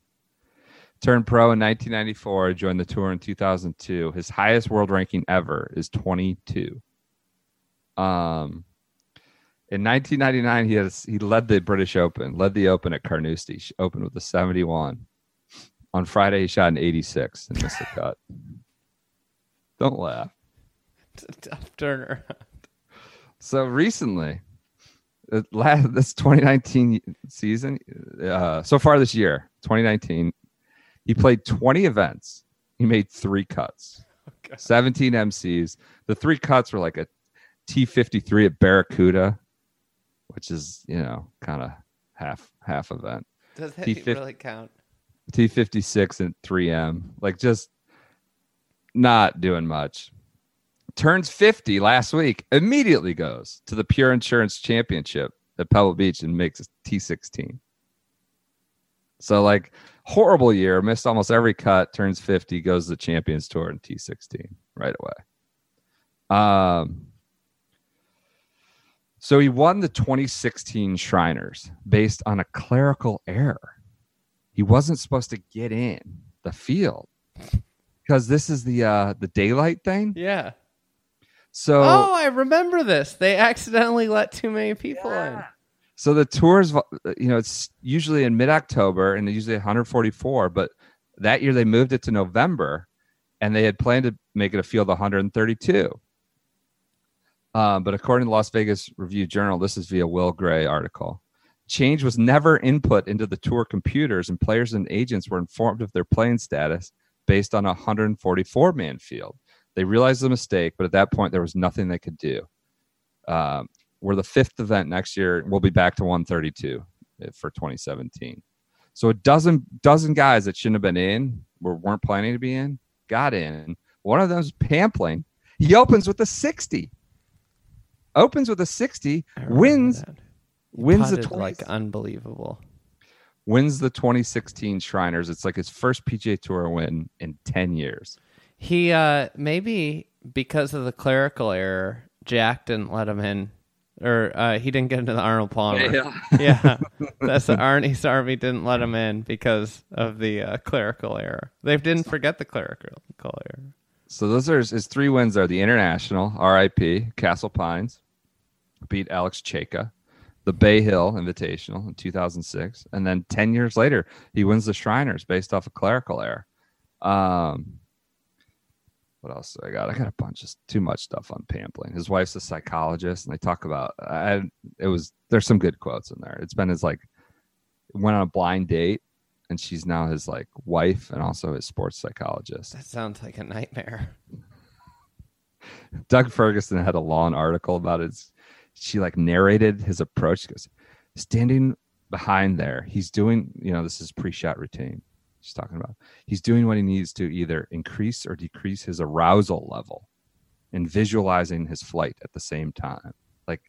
Turned pro in 1994, joined the tour in 2002. His highest world ranking ever is 22. Um, in 1999, he has he led the British Open, led the Open at Carnoustie, sh- opened with a 71. On Friday, he shot an 86 and missed the cut. Don't laugh. It's a tough turner. So recently, uh, last this 2019 season, uh, so far this year, 2019, He played 20 events. He made three cuts, 17 MCs. The three cuts were like a T53 at Barracuda, which is, you know, kind of half half event. Does that T50 really count? T56 and 3M. Like just not doing much. Turns 50 last week, immediately goes to the Pure Insurance Championship at Pebble Beach and makes a T16. So like horrible year, missed almost every cut, turns 50, goes to the Champions Tour in T16 right away. Um so he won the 2016 Shriners based on a clerical error he wasn't supposed to get in the field because this is the uh the daylight thing Yeah. so Oh, I remember this. They accidentally let too many people in. so the tours you know it's usually in mid-october and usually 144 but that year they moved it to november and they had planned to make it a field of 132 um, but according to las vegas review journal this is via will gray article. Change was never input into the tour computers and players and agents were informed of their playing status based on a 144 man field. They realized the mistake but at that point there was nothing they could do. Um, we're the fifth event next year. We'll be back to 132 for 2017 so a dozen dozen guys that shouldn't have been in or weren't planning to be in got in. One of them's pampling. He opens with a 60 opens with a 60 wins that. wins the 20, like unbelievable. wins the 2016 Shriners. It's like his first PGA Tour win in 10 years. He uh maybe because of the clerical error, Jack didn't let him in, or uh, he didn't get into the Arnold Palmer. Yeah, that's the Arnie's Army didn't let him in because of the uh, clerical error. They didn't forget the clerical error. So those are his, his three wins are the International, RIP, Castle Pines, beat Alex Cejka, the Bay Hill Invitational in 2006, and then 10 years later he wins the Shriners based off a clerical error. Um, what else do I got? I got a bunch of too much stuff on Pampling. His wife's a psychologist, and they talk about. I, it was there's some good quotes in there. It's been his like went on a blind date, and she's now his like wife and also his sports psychologist. That sounds like a nightmare. Doug Ferguson had a long article about it. She like narrated his approach. She goes, standing behind there, he's doing, you know, this is pre-shot routine. She's talking about he's doing what he needs to either increase or decrease his arousal level and visualizing his flight at the same time. Like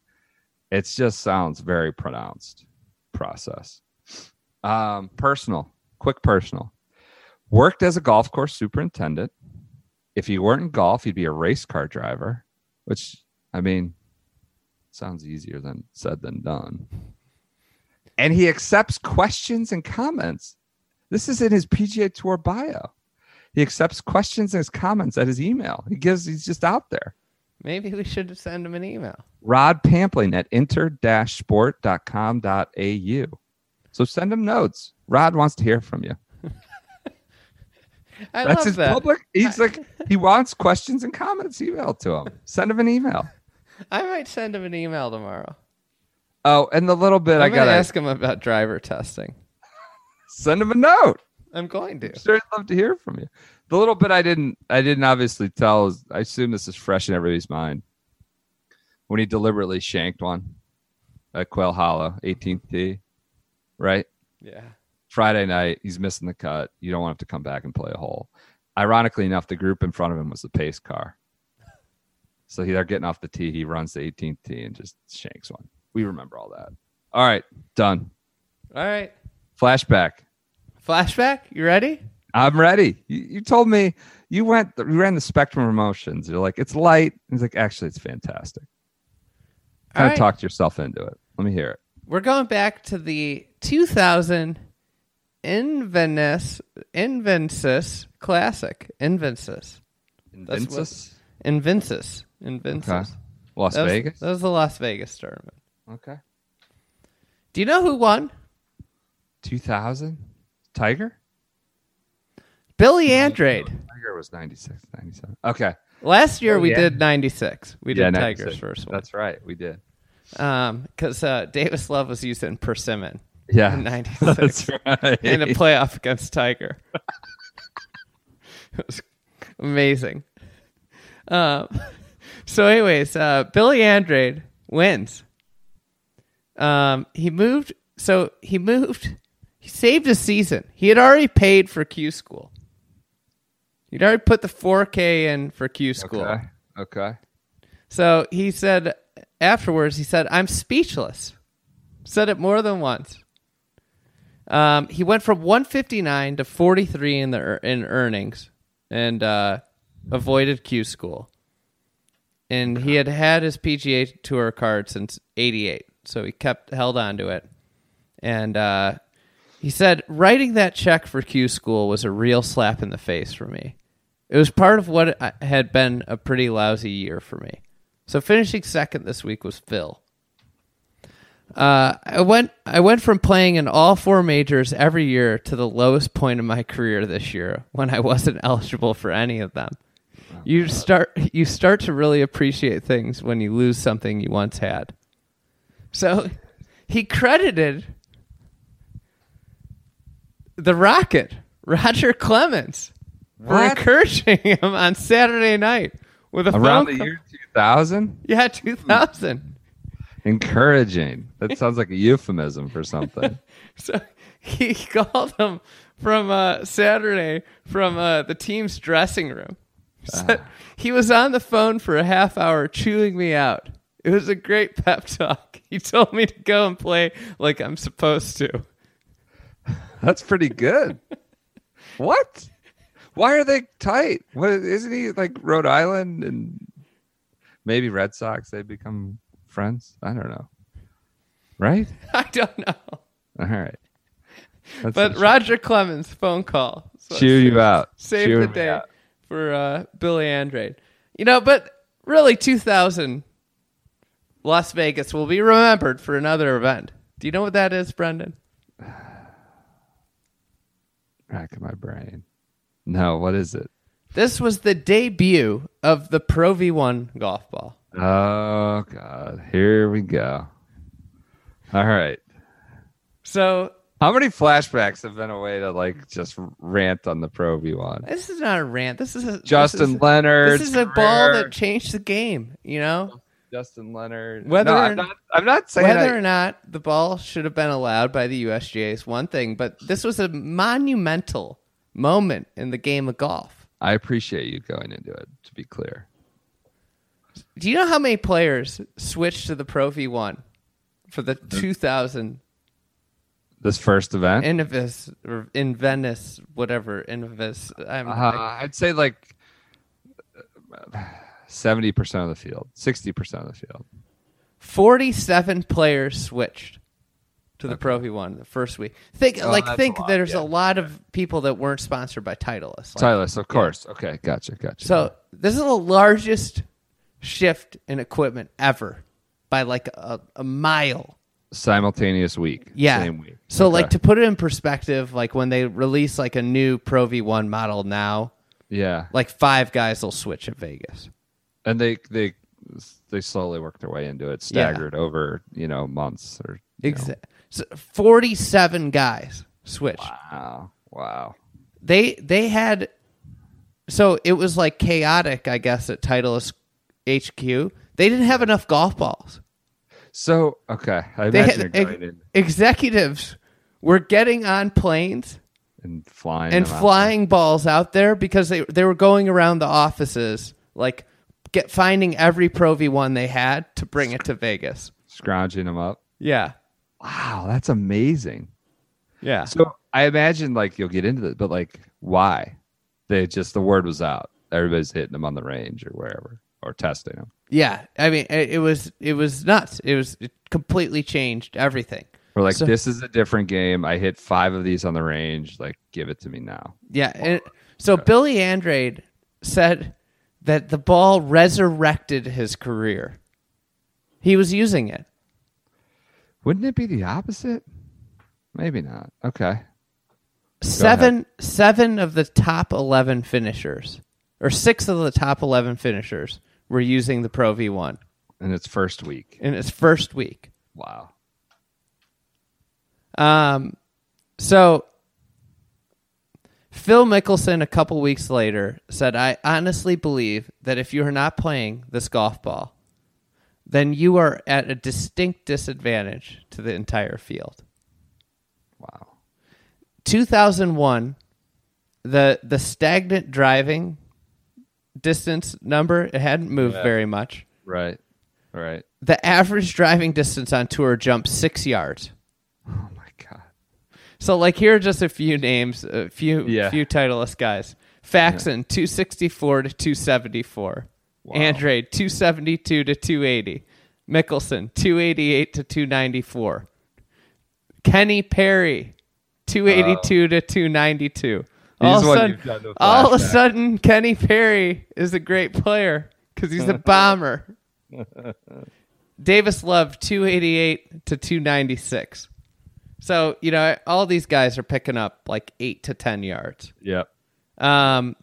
it just sounds very pronounced process. Um, personal, quick personal. Worked as a golf course superintendent if he weren't in golf, he'd be a race car driver, which I mean, sounds easier than said than done. And he accepts questions and comments. This is in his PGA Tour bio. He accepts questions and his comments at his email. He gives he's just out there. Maybe we should send him an email. Rod Pampling at inter-sport.com.au. So send him notes. Rod wants to hear from you. I That's love his that. public. He's like he wants questions and comments emailed to him. Send him an email. I might send him an email tomorrow. Oh, and the little bit I'm I gotta ask him about driver testing. send him a note. I'm going to. Sure, I'd love to hear from you. The little bit I didn't, I didn't obviously tell. Is, I assume this is fresh in everybody's mind. When he deliberately shanked one at Quail Hollow, 18th tee, right? Yeah. Friday night, he's missing the cut. You don't want him to come back and play a hole. Ironically enough, the group in front of him was the pace car. So he, they're getting off the tee. He runs the 18th tee and just shanks one. We remember all that. All right, done. All right. Flashback. Flashback. You ready? I'm ready. You, you told me you went, you ran the spectrum of emotions. You're like, it's light. He's like, actually, it's fantastic. All Kind of right. talked yourself into it. Let me hear it. We're going back to the 2000 Inverness Invensys Classic. Invensys. That's what- Invensys. Invensys. Okay. Las That was, Vegas. That was the Las Vegas tournament. Okay. Do you know who won? 2000. Tiger. Billy Andrade. Tiger was 96, 97. Okay. Last year Oh, we yeah. did 96. We did Yeah, Tiger's first one. That's right. We did. Um, because uh, Davis Love was using persimmon Yeah, in '96 that's right. in a playoff against Tiger. it was amazing. Um, so, anyways, uh, Billy Andrade wins. Um, he moved. So he moved. He saved a season. He had already paid for Q school. He'd already put the 4K in for Q school. okay. Okay. So he said afterwards, he said, I'm speechless. Said it more than once. Um, he went from 159 to 43 in the in earnings and uh, avoided Q school. And he had had his PGA Tour card since 88, so he kept held on to it. And uh, he said, writing that check for Q school was a real slap in the face for me. It was part of what had been a pretty lousy year for me. So finishing second this week was Phil. Uh, I went I went from playing in all four majors every year to the lowest point of my career this year when I wasn't eligible for any of them. You start you start to really appreciate things when you lose something you once had. So he credited the Rocket, Roger Clemens, for What? encouraging him on Saturday night with a Around the call. year 2000, Yeah, 2000. encouraging. That sounds like a euphemism for something. So he called him from uh, Saturday from uh, the team's dressing room. So he was on the phone for a half hour chewing me out. It was a great pep talk. He told me to go and play like I'm supposed to. That's pretty good. what? Why are they tight? What isn't he like Rhode Island and maybe Red Sox? They become friends. I don't know. Right? I don't know. All right. That's But. Roger Clemens phone call. So chew you out. Save the day out. For uh, Billy Andrade. You know, but really, 2000 Las Vegas will be remembered for another event. Do you know what that is, Brendan? Rack in my brain. No, what is it? This was the debut of the Pro V1 golf ball. Oh God. Here we go. All right. So How many flashbacks have been a way to like just rant on the Pro V1? this is not a rant. This is a Justin This is, Leonard. this is a ball that changed the game. You know, Justin Leonard. Whether no, or- I'm not. I'm not saying. whether I- or not the ball should have been allowed by the USGA is one thing, but this was a monumental moment in the game of golf. I appreciate you going into it. To be clear, Do you know how many players switched to the Pro V1 for the 2000 this first event, or in Venice, whatever Innovis? I'm, uh, I'd say like seventy percent of the field, sixty percent of the field. 47 players switched to the Pro V1 the first week. Think Oh, like think a lot, there's yeah. a lot of people that weren't sponsored by Titleist. Like, Silas, of course. Okay, gotcha, gotcha. so this is the largest shift in equipment ever by like a, a mile. Simultaneous week. Yeah. same week. So Okay. like to put it in perspective, like when they release like a new Pro V1 model now, yeah, like five guys will switch at Vegas. and they they they slowly work their way into it, Yeah. staggered over you know months or you know. Exa- so 47 guys switch. Wow, wow. they they had so it was like chaotic i guess at titleist hq they didn't have enough golf balls So okay, I they imagine had going in executives were getting on planes and flying and them out flying balls out there because they they were going around the offices like get finding every pro v1 they had to bring it to vegas scrounging them up. yeah Wow, that's amazing. yeah So I imagine like you'll get into it, but like why? They just the word was out. Everybody's hitting them on the range or wherever or testing them. yeah i mean it, it was it was nuts it was it completely changed everything We're like So- this is a different game. I hit five of these on the range. Like give it to me now. Yeah, and so Billy Andrade said that the ball resurrected his career. He was using it. Wouldn't it be the opposite? Maybe not. Okay. Seven seven of the top 11 finishers or 6 of the top 11 finishers were using the Pro V1 In its first week. in its first week. Wow. Um, so Phil Mickelson, a couple weeks later, said, I honestly believe that if you are not playing this golf ball, then you are at a distinct disadvantage to the entire field. Wow. 2001, the the stagnant driving distance number, it hadn't moved very much. Right. Right. The average driving distance on tour jumped six yards. Oh my god. So, like, here are just a few names, a few Yeah. few titleist guys. Faxon, 264 to 274. Andrade, 272 to 280. Mickelson, 288 to 294. Kenny Perry, 282 to 292. All, He's of a one sudden, all of a sudden, Kenny Perry is a great player because he's a bomber. Davis Love, 288 to 296. So, you know, all these guys are picking up like eight to 10 yards. Yep. Um,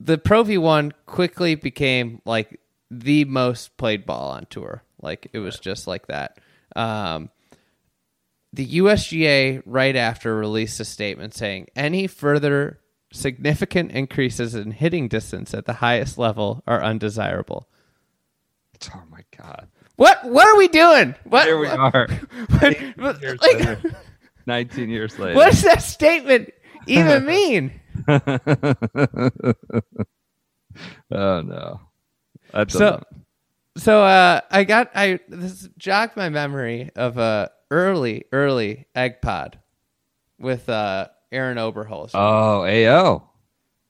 the Pro V1 quickly became like the most played ball on tour. Like it was just like that. Um, the USGA right after released a statement saying any further significant increases in hitting distance at the highest level are undesirable. Oh my god. What what are we doing? What, Here we are. what- what- Years like, later. 19 years later. what does that statement even mean? Oh no. So, so uh, I got I this jogged my memory of a early early egg pod with uh, Aaron Oberholser, Oh, AO.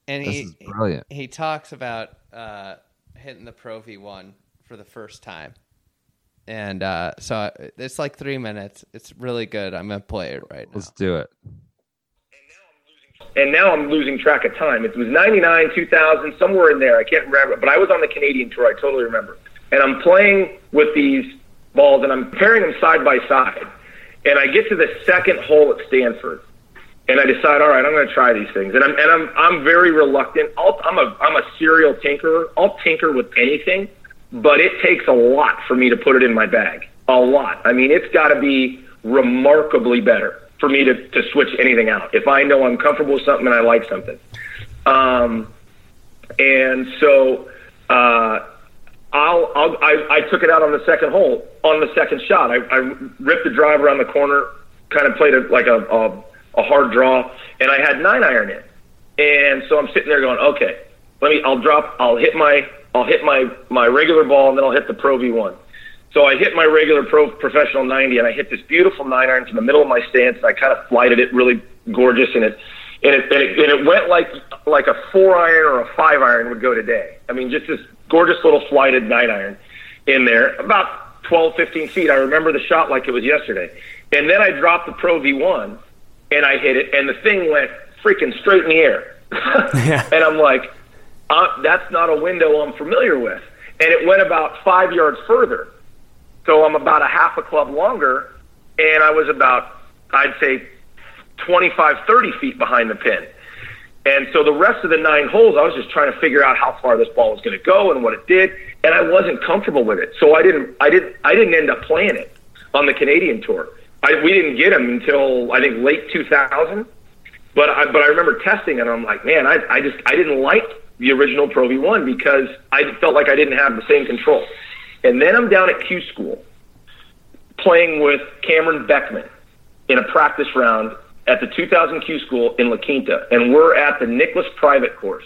and This he is brilliant. he talks about uh, hitting the Pro V one for the first time, and uh, so it's like three minutes. It's really good. I'm gonna play it right now. Let's do it. and now I'm losing track of time. It was 99, 2000, somewhere in there. I can't remember. But I was on the Canadian tour. I totally remember. And I'm playing with these balls, and I'm pairing them side by side. And I get to the second hole at Stanford, and I decide, all right, I'm going to try these things. And I'm and I'm I'm very reluctant. I'll, I'm a I'm a serial tinkerer. I'll tinker with anything, but it takes a lot for me to put it in my bag. A lot. I mean, it's got to be remarkably better for me to, to switch anything out. If I know I'm comfortable with something and I like something. Um, and so uh, I'll, I'll I, I took it out on the second hole on the second shot. I, I ripped the drive around the corner, kind of played it like a, a a hard draw, and I had nine iron in. And so I'm sitting there going, okay, let me. I'll drop. I'll hit my. I'll hit my my regular ball, and then I'll hit the Pro V1. So I hit my regular pro professional 90, and I hit this beautiful nine iron from the middle of my stance, and I kind of flighted it really gorgeous, and it and it, and it and it went like like a four iron or a five iron would go today. I mean, just this gorgeous little flighted nine iron in there, about 12, 15 feet. I remember the shot like it was yesterday. And then I dropped the Pro V1, and I hit it, and the thing went freaking straight in the air. yeah. And I'm like, uh, that's not a window I'm familiar with. And it went about five yards further. So I'm about a half a club longer, and I was about, I'd say, 25, 30 feet behind the pin. And so the rest of the nine holes, I was just trying to figure out how far this ball was going to go and what it did, and I wasn't comfortable with it. So I didn't, I didn't, I didn't end up playing it on the Canadian tour. I, we didn't get him until I think late 2000. But I, but I remember testing it, and I'm like, man, I, I just, I didn't like the original Pro V1 because I felt like I didn't have the same control. And then I'm down at Q School playing with Cameron Beckman in a practice round at the 2000 Q School in La Quinta, and we're at the Nicklaus Private course.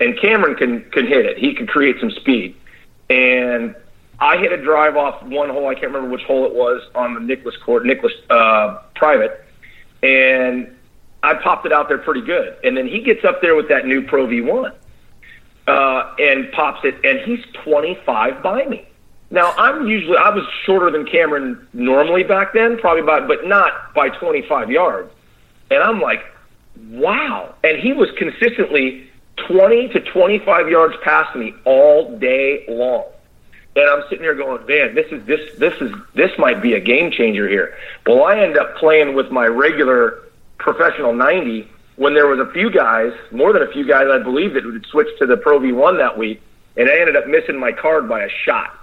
And Cameron can can hit it; he can create some speed. And I hit a drive off one hole. I can't remember which hole it was on the Nicklaus court, Nicklaus uh, Private, and I popped it out there pretty good. And then he gets up there with that new Pro V1 uh, and pops it, and he's 25 by me. Now I'm usually I was shorter than Cameron normally back then, probably by but not by 25 yards. And I'm like, wow. And he was consistently 20 to 25 yards past me all day long. And I'm sitting there going, man, this is this this is this might be a game changer here. Well, I end up playing with my regular professional 90 when there was a few guys, more than a few guys, I believe, that would switch to the Pro V1 that week, and I ended up missing my card by a shot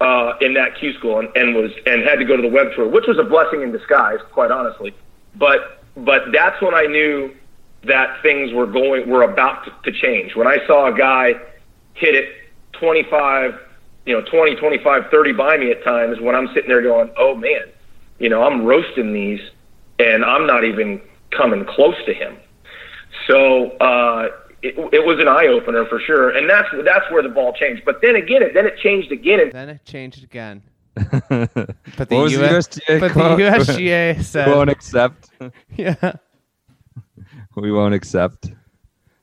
uh, in that Q school and, and was and had to go to the web tour, which was a blessing in disguise, quite honestly. But but that's when I knew that things were going were about to, change. When I saw a guy hit it 25, you know, 20, 25, 30 by me at times, when I'm sitting there going, oh man, you know, I'm roasting these, and I'm not even coming close to him. So uh, it, it was an eye opener for sure, and that's that's where the ball changed. But then again, it then it changed again, and Then it changed again. But the, US the USGA but quote? the USGA we said, won't accept. yeah. We won't accept.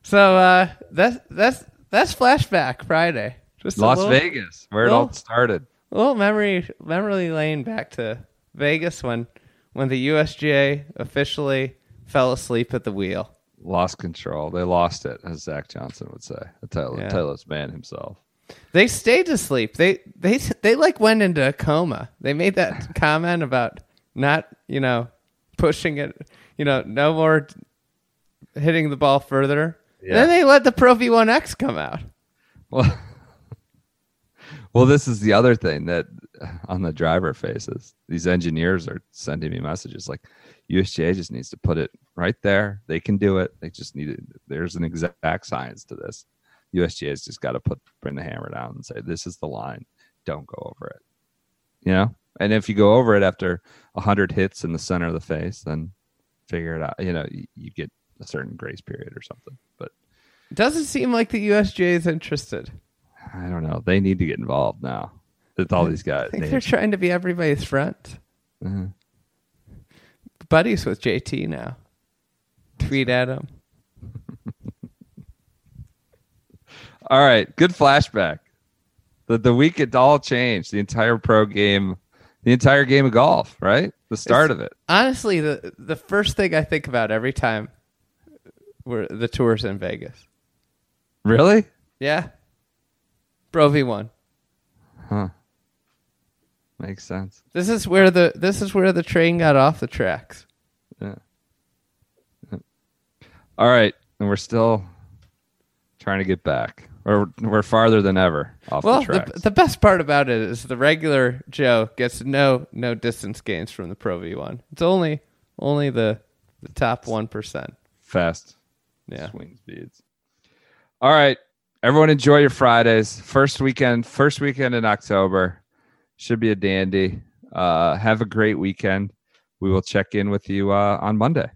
So uh, that's that's that's flashback Friday. Just Las little, Vegas, where it all started. a little memory memory lane back to Vegas when when the USGA officially fell asleep at the wheel. Lost control. They lost it, as Zach Johnson would say. The title, Yeah. Man himself. They stayed asleep. They they they like went into a coma. They made that comment about not you know pushing it. You know, no more hitting the ball further. Yeah. Then they let the Pro V1X come out. Well, well, this is the other thing that uh, on the driver faces, these engineers are sending me messages like USGA just needs to put it right there. They can do it. They just need it. There's an exact science to this. USGA has just got to put bring the hammer down and say this is the line. Don't go over it. You know, and if you go over it after hundred hits in the center of the face, then figure it out. You know, you, you get a certain grace period or something. But Doesn't seem like the USGA is interested. I don't know. They need to get involved now. With all these guys. I think they're trying to be everybody's friend. Mhm. Buddies with JT now. Tweet at him. All right, good flashback. The the week it all changed. The entire pro game, the entire game of golf, right? The start of it. Honestly, the the first thing I think about every time were the tours in Vegas. Really? Yeah. Bro V1. Huh. Makes sense. This is where the this is where the train got off the tracks. Yeah. All right, and we're still trying to get back. Or we're farther than ever off Well, the the, the best part about it is the regular Joe gets no no distance gains from the Pro V1. It's only only the the top one percent. Fast Yeah. swing speeds. All right, everyone, enjoy your Fridays. First weekend, first weekend in October should be a dandy. Uh, have a great weekend. We will check in with you uh, on Monday.